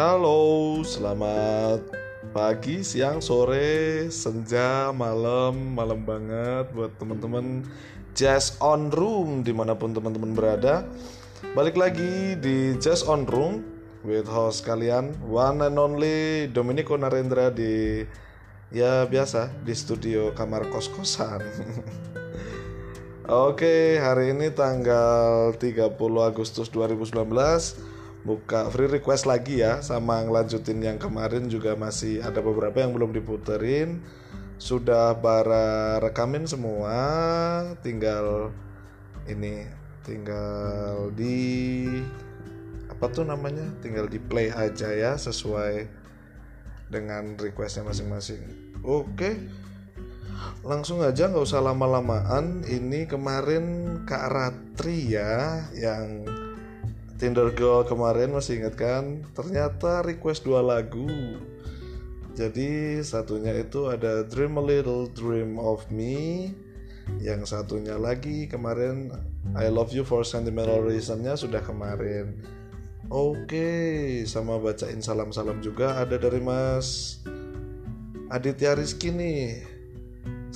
Halo, selamat pagi, siang, sore, senja, malam, malam banget buat teman-teman Jazz on Room di mana pun teman-teman berada. Balik lagi di Jazz on Room with host kalian one and only Dominico Narendra di ya biasa di studio kamar kos-kosan. Oke, hari ini tanggal 30 Agustus 2019 buka free request lagi ya sama ngelanjutin yang kemarin juga masih ada beberapa yang belum diputerin. Sudah bara rekamin semua tinggal ini tinggal di apa tuh namanya? Tinggal di play aja ya sesuai dengan requestnya masing-masing. Oke langsung aja nggak usah lama-lamaan. Ini kemarin Kak Ratri ya yang Tinder Girl kemarin masih ingat kan? Ternyata request dua lagu. Jadi satunya itu ada Dream a Little Dream of Me. Yang satunya lagi kemarin I Love You for Sentimental Reasonnya sudah kemarin. Oke, sama bacain salam-salam juga ada dari Mas Aditya Rizky nih.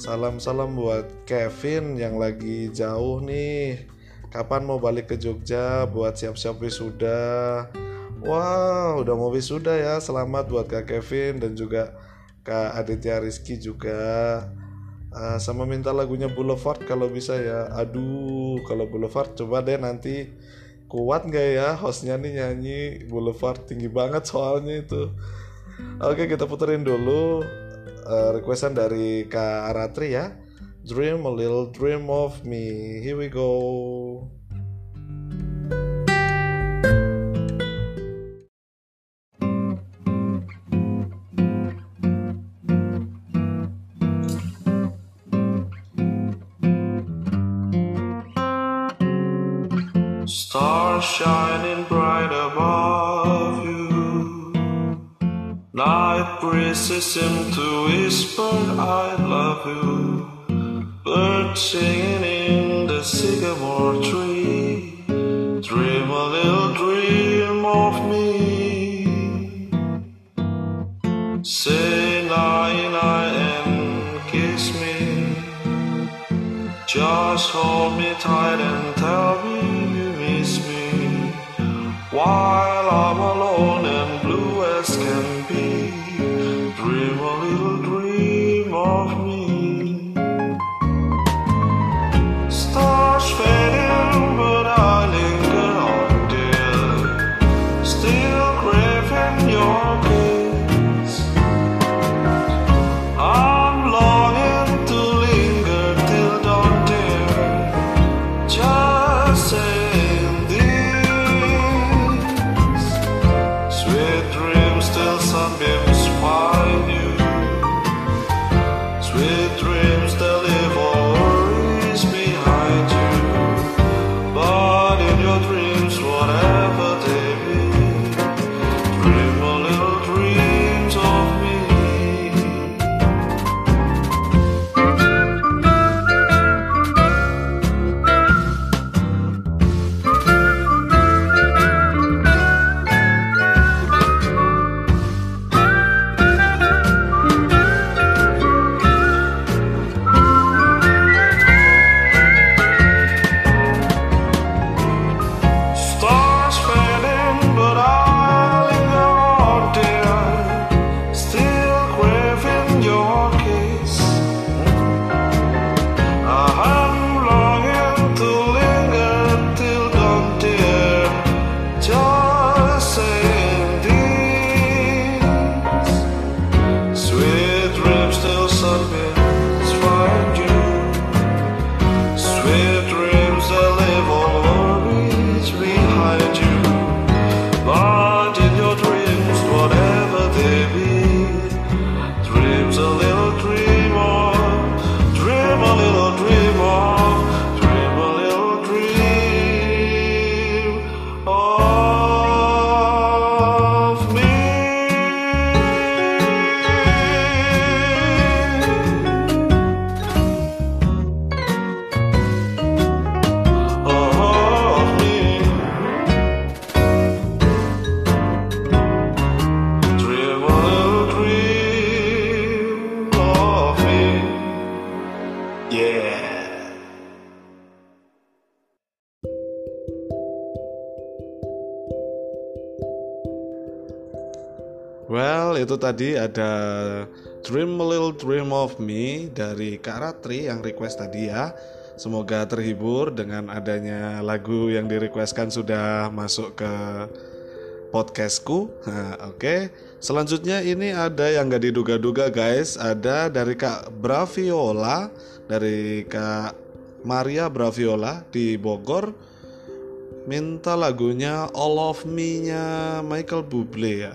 Salam-salam buat Kevin yang lagi jauh nih kapan mau balik ke Jogja buat siap-siap wisuda wow, udah mau wisuda ya. Selamat buat Kak Kevin dan juga Kak Aditya Rizky juga. Uh, sama minta lagunya Boulevard kalau bisa ya. Aduh, kalau Boulevard coba deh nanti kuat nggak ya hostnya nih nyanyi Boulevard tinggi banget soalnya itu. Oke, kita puterin dulu uh, requestan dari Kak Aratri ya. Dream a little dream of me. Here we go. Seem to whisper, I love you. Birds singing in the sycamore tree. Dream a little dream itu tadi ada Dream a Little Dream of Me dari Kak Ratri yang request tadi ya. Semoga terhibur dengan adanya lagu yang direquestkan sudah masuk ke podcastku. Nah, Oke, okay. selanjutnya ini ada yang gak diduga-duga guys. Ada dari Kak Braviola, dari Kak Maria Braviola di Bogor. Minta lagunya All of Me-nya Michael Bublé ya.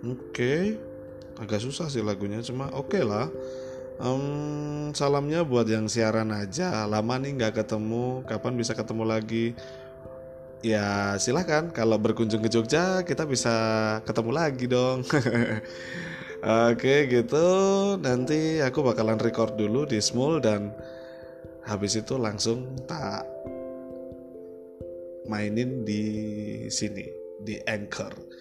Oke, okay. agak susah sih lagunya, cuma oke okay lah. Um, salamnya buat yang siaran aja. Lama nih nggak ketemu, kapan bisa ketemu lagi? Ya silahkan kalau berkunjung ke Jogja kita bisa ketemu lagi dong. Oke gitu, nanti aku bakalan record dulu di Small dan habis itu langsung tak mainin di sini di Anchor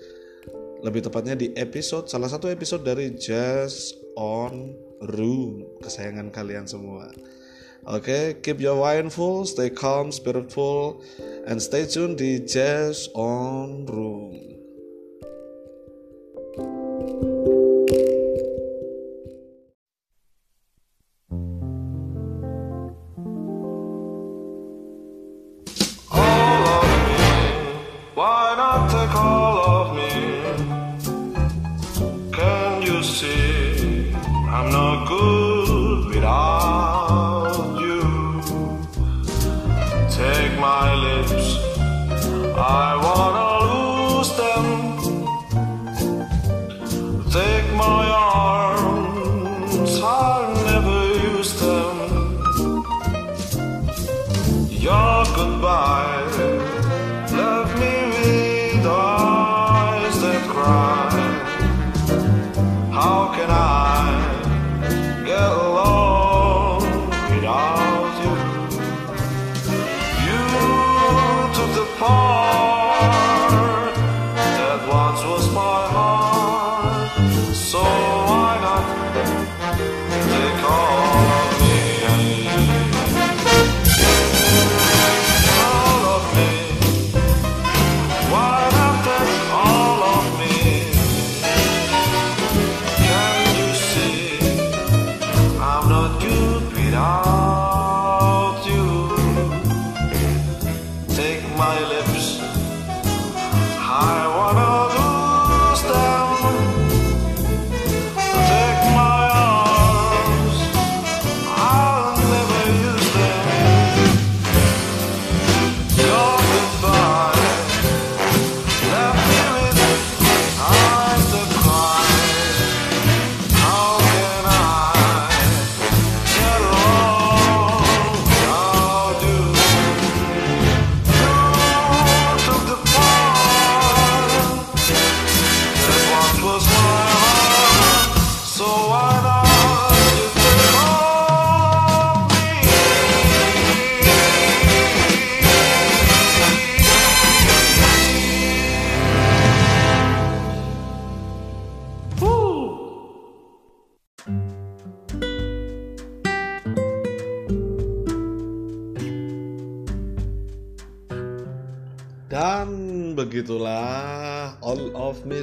lebih tepatnya di episode salah satu episode dari Just on Room kesayangan kalian semua. Oke, okay, keep your wine full, stay calm, spiritful, and stay tuned di Just on Room.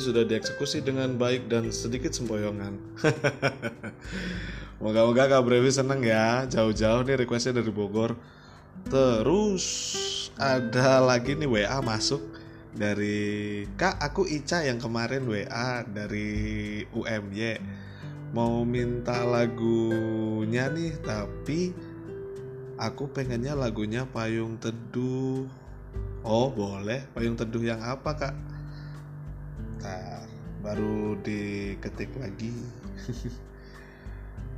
Sudah dieksekusi dengan baik dan sedikit sempoyongan. Moga-moga Kak Brevi seneng ya Jauh-jauh nih requestnya dari Bogor Terus ada lagi nih WA masuk Dari Kak aku Ica yang kemarin WA dari UMY Mau minta lagunya nih Tapi aku pengennya lagunya Payung Teduh Oh boleh payung teduh yang apa kak? Ntar baru diketik lagi.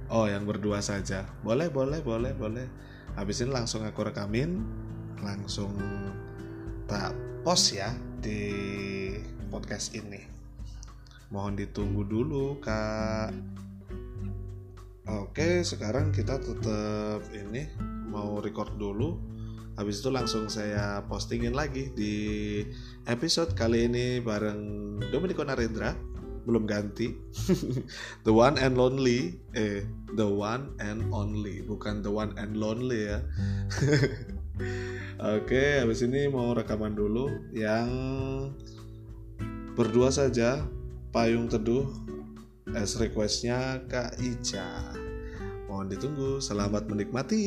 Oh yang berdua saja. Boleh boleh boleh boleh. Habis ini langsung aku rekamin. Langsung tak post ya di podcast ini. Mohon ditunggu dulu kak. Oke sekarang kita tetap ini mau record dulu habis itu langsung saya postingin lagi di episode kali ini bareng Dominico Narendra belum ganti. The one and lonely eh the one and only bukan the one and lonely ya. Oke habis ini mau rekaman dulu yang berdua saja payung teduh as requestnya Kak Ica. Mohon ditunggu selamat menikmati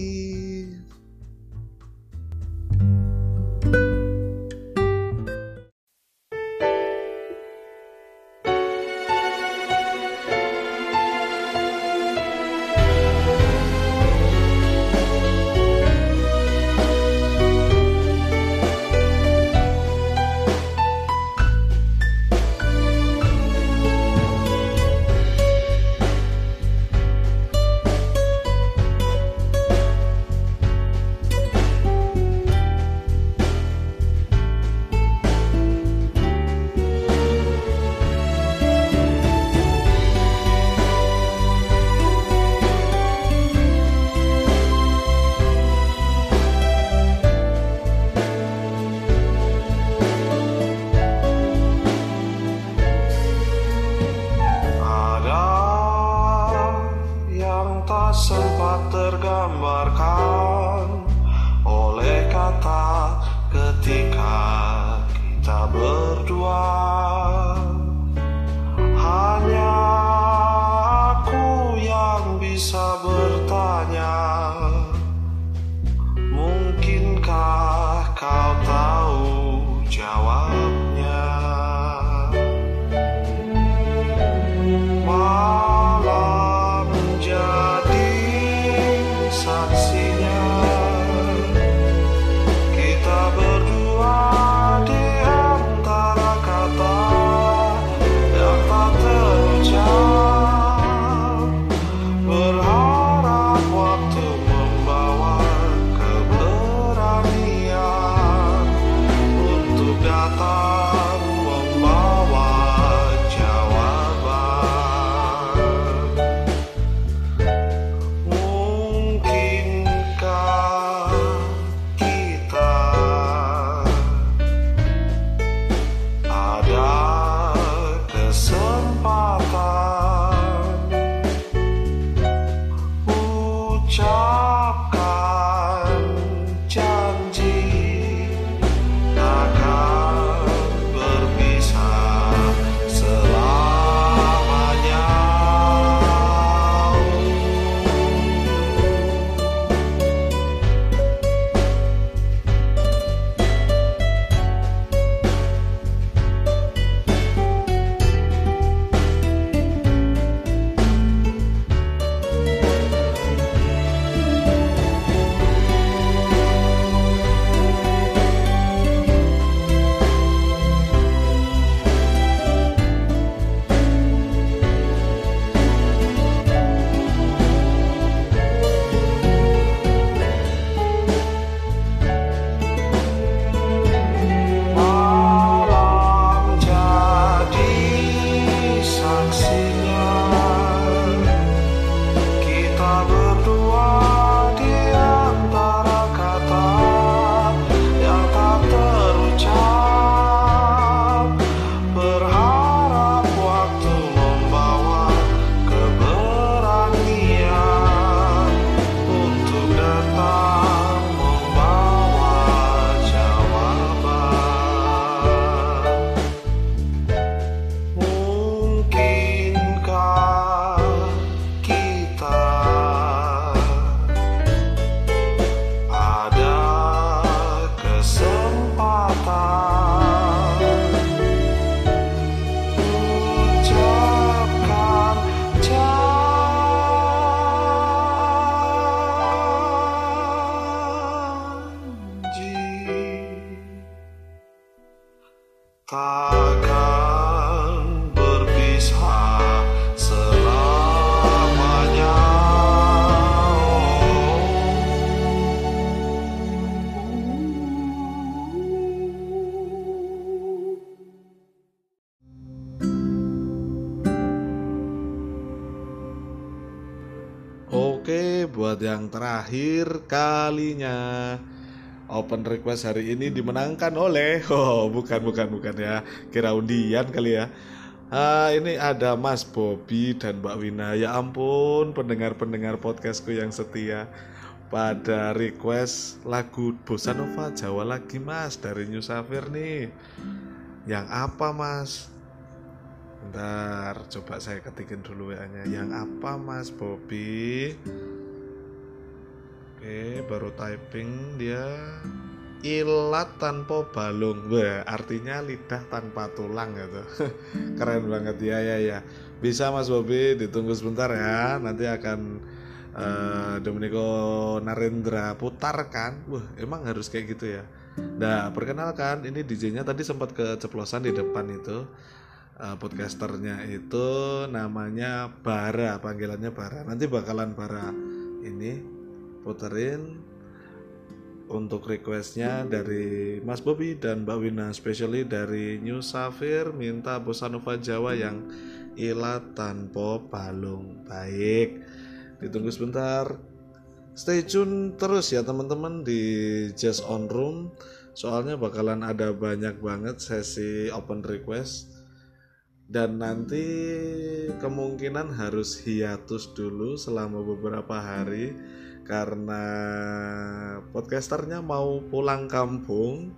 terakhir kalinya open request hari ini dimenangkan oleh oh bukan bukan bukan ya kira undian kali ya Ah, ini ada Mas Bobby dan Mbak Wina. Ya ampun, pendengar-pendengar podcastku yang setia pada request lagu Bossa Jawa lagi Mas dari New Safir nih. Yang apa Mas? Bentar, coba saya ketikin dulu WA-nya. Yang apa Mas Bobby? Oke, baru typing dia. Ilat tanpa balung. Wah, artinya lidah tanpa tulang gitu. Keren banget. Ya ya ya bisa Mas Bobi ditunggu sebentar ya. Nanti akan uh, Domenico Narendra putarkan wah emang harus kayak gitu ya? Nah perkenalkan ini DJ-nya tadi sempat keceplosan di depan itu uh, podcasternya itu namanya Bara panggilannya Bara. Nanti bakalan Bara ini puterin untuk requestnya dari Mas Bobby dan Mbak Wina especially dari New Safir minta bossa nova Jawa yang ilat tanpa balung. Baik ditunggu sebentar. Stay tune terus ya teman-teman di Jazz On Room. Soalnya bakalan ada banyak banget sesi open request. Dan nanti kemungkinan harus hiatus dulu selama beberapa hari karena podcasternya mau pulang kampung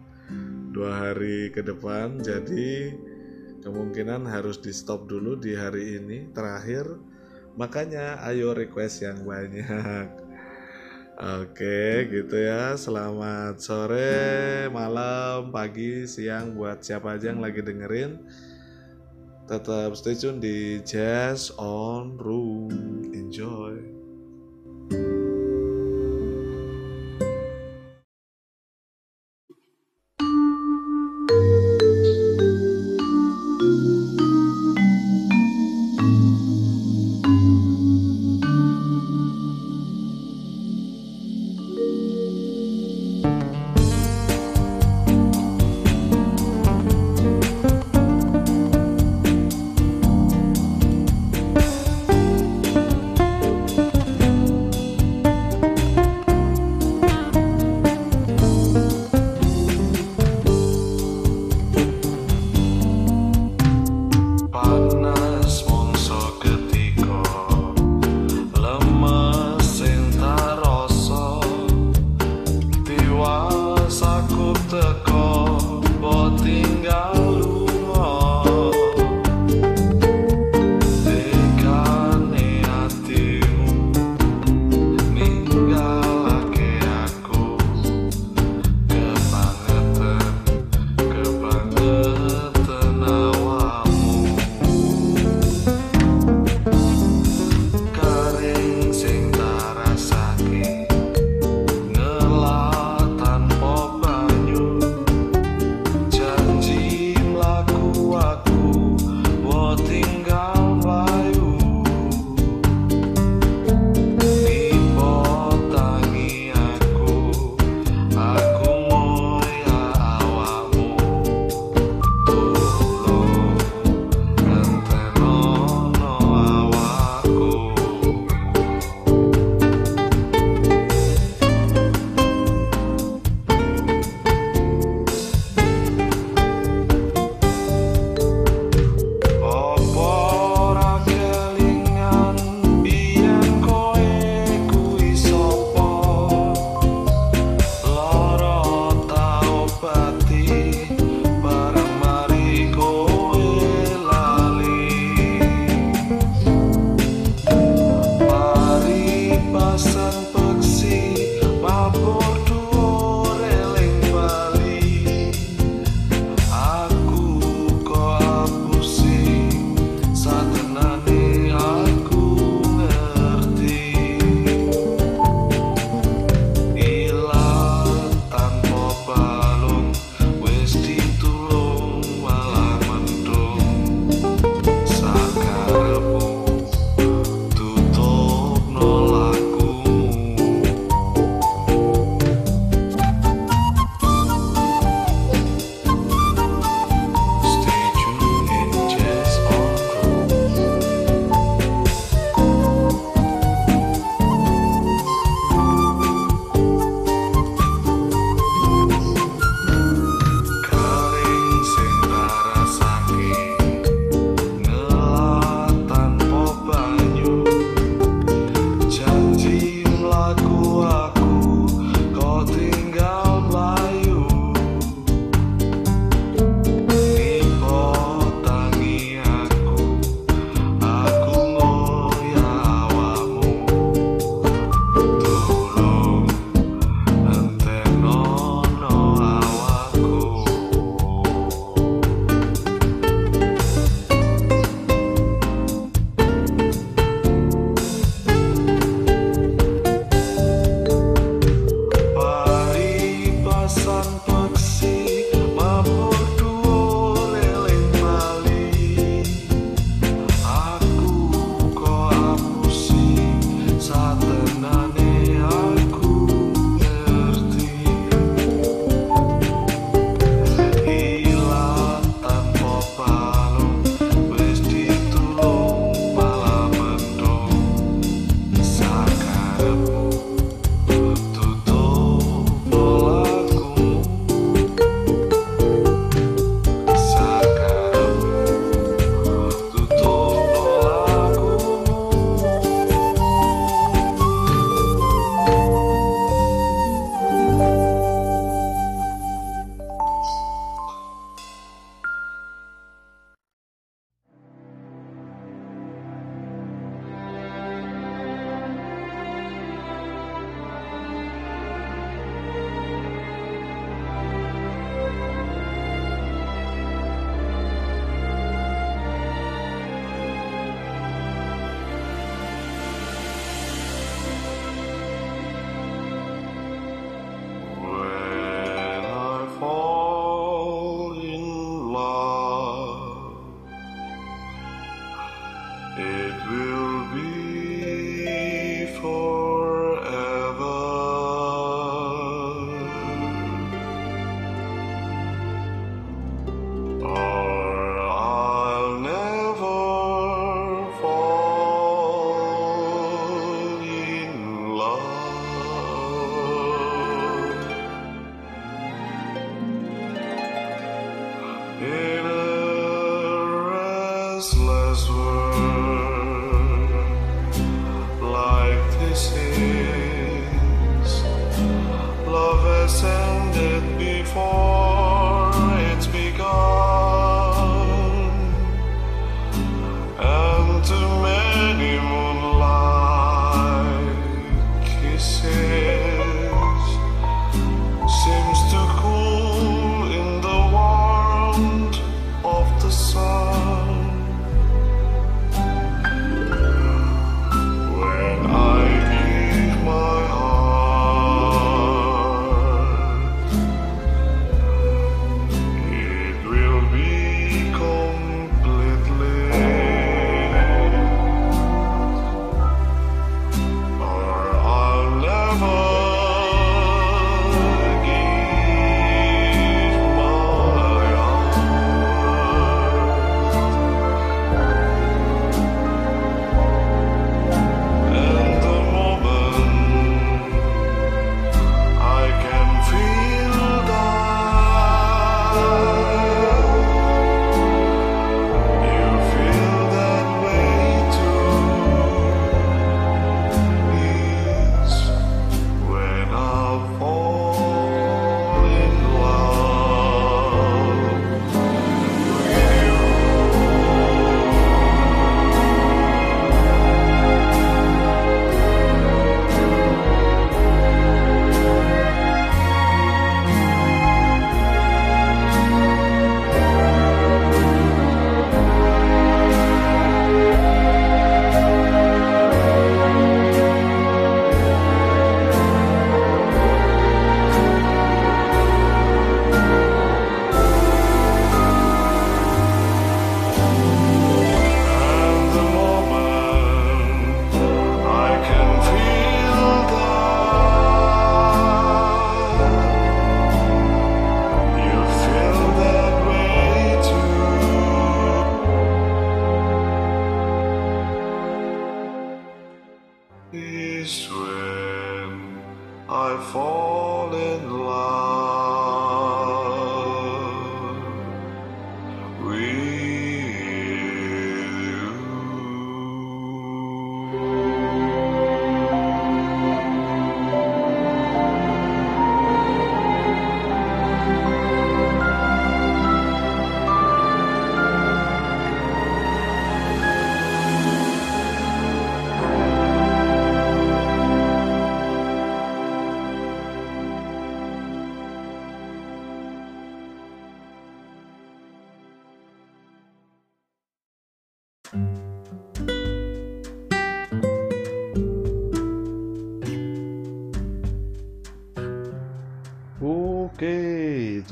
dua hari ke depan jadi kemungkinan harus di stop dulu di hari ini terakhir. Makanya ayo request yang banyak. Oke gitu ya. Selamat sore, malam, pagi, siang Buat siapa aja yang lagi dengerin. Tetap stay tune di Jazz on Room. Enjoy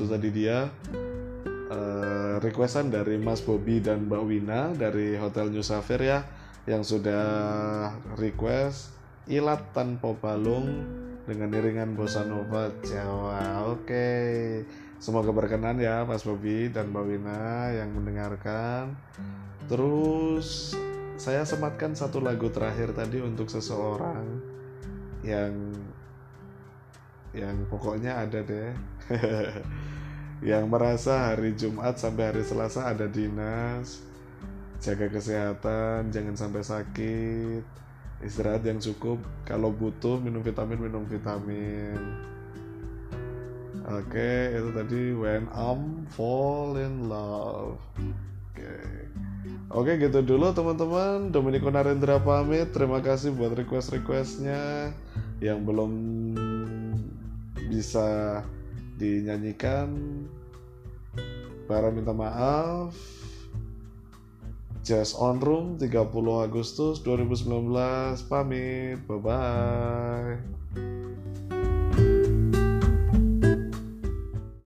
itu tadi dia eh, requestan dari Mas Bobby dan Mbak Wina dari Hotel New Safir ya yang sudah request ilat tanpa balung dengan iringan bossa nova Jawa. Oke, semoga berkenan ya Mas Bobby dan Mbak Wina yang mendengarkan. Terus saya sematkan satu lagu terakhir tadi untuk seseorang yang yang pokoknya ada deh yang merasa hari Jumat sampai hari Selasa ada dinas jaga kesehatan jangan sampai sakit istirahat yang cukup. Kalau butuh minum vitamin minum vitamin. Oke itu tadi when I'm fall in love. Oke. Oke gitu dulu teman-teman. Dominico Narendra pamit. Terima kasih buat request-requestnya. Yang belum bisa dinyanyikan Para minta maaf Just on room 30 Agustus 2019 Pamit Bye bye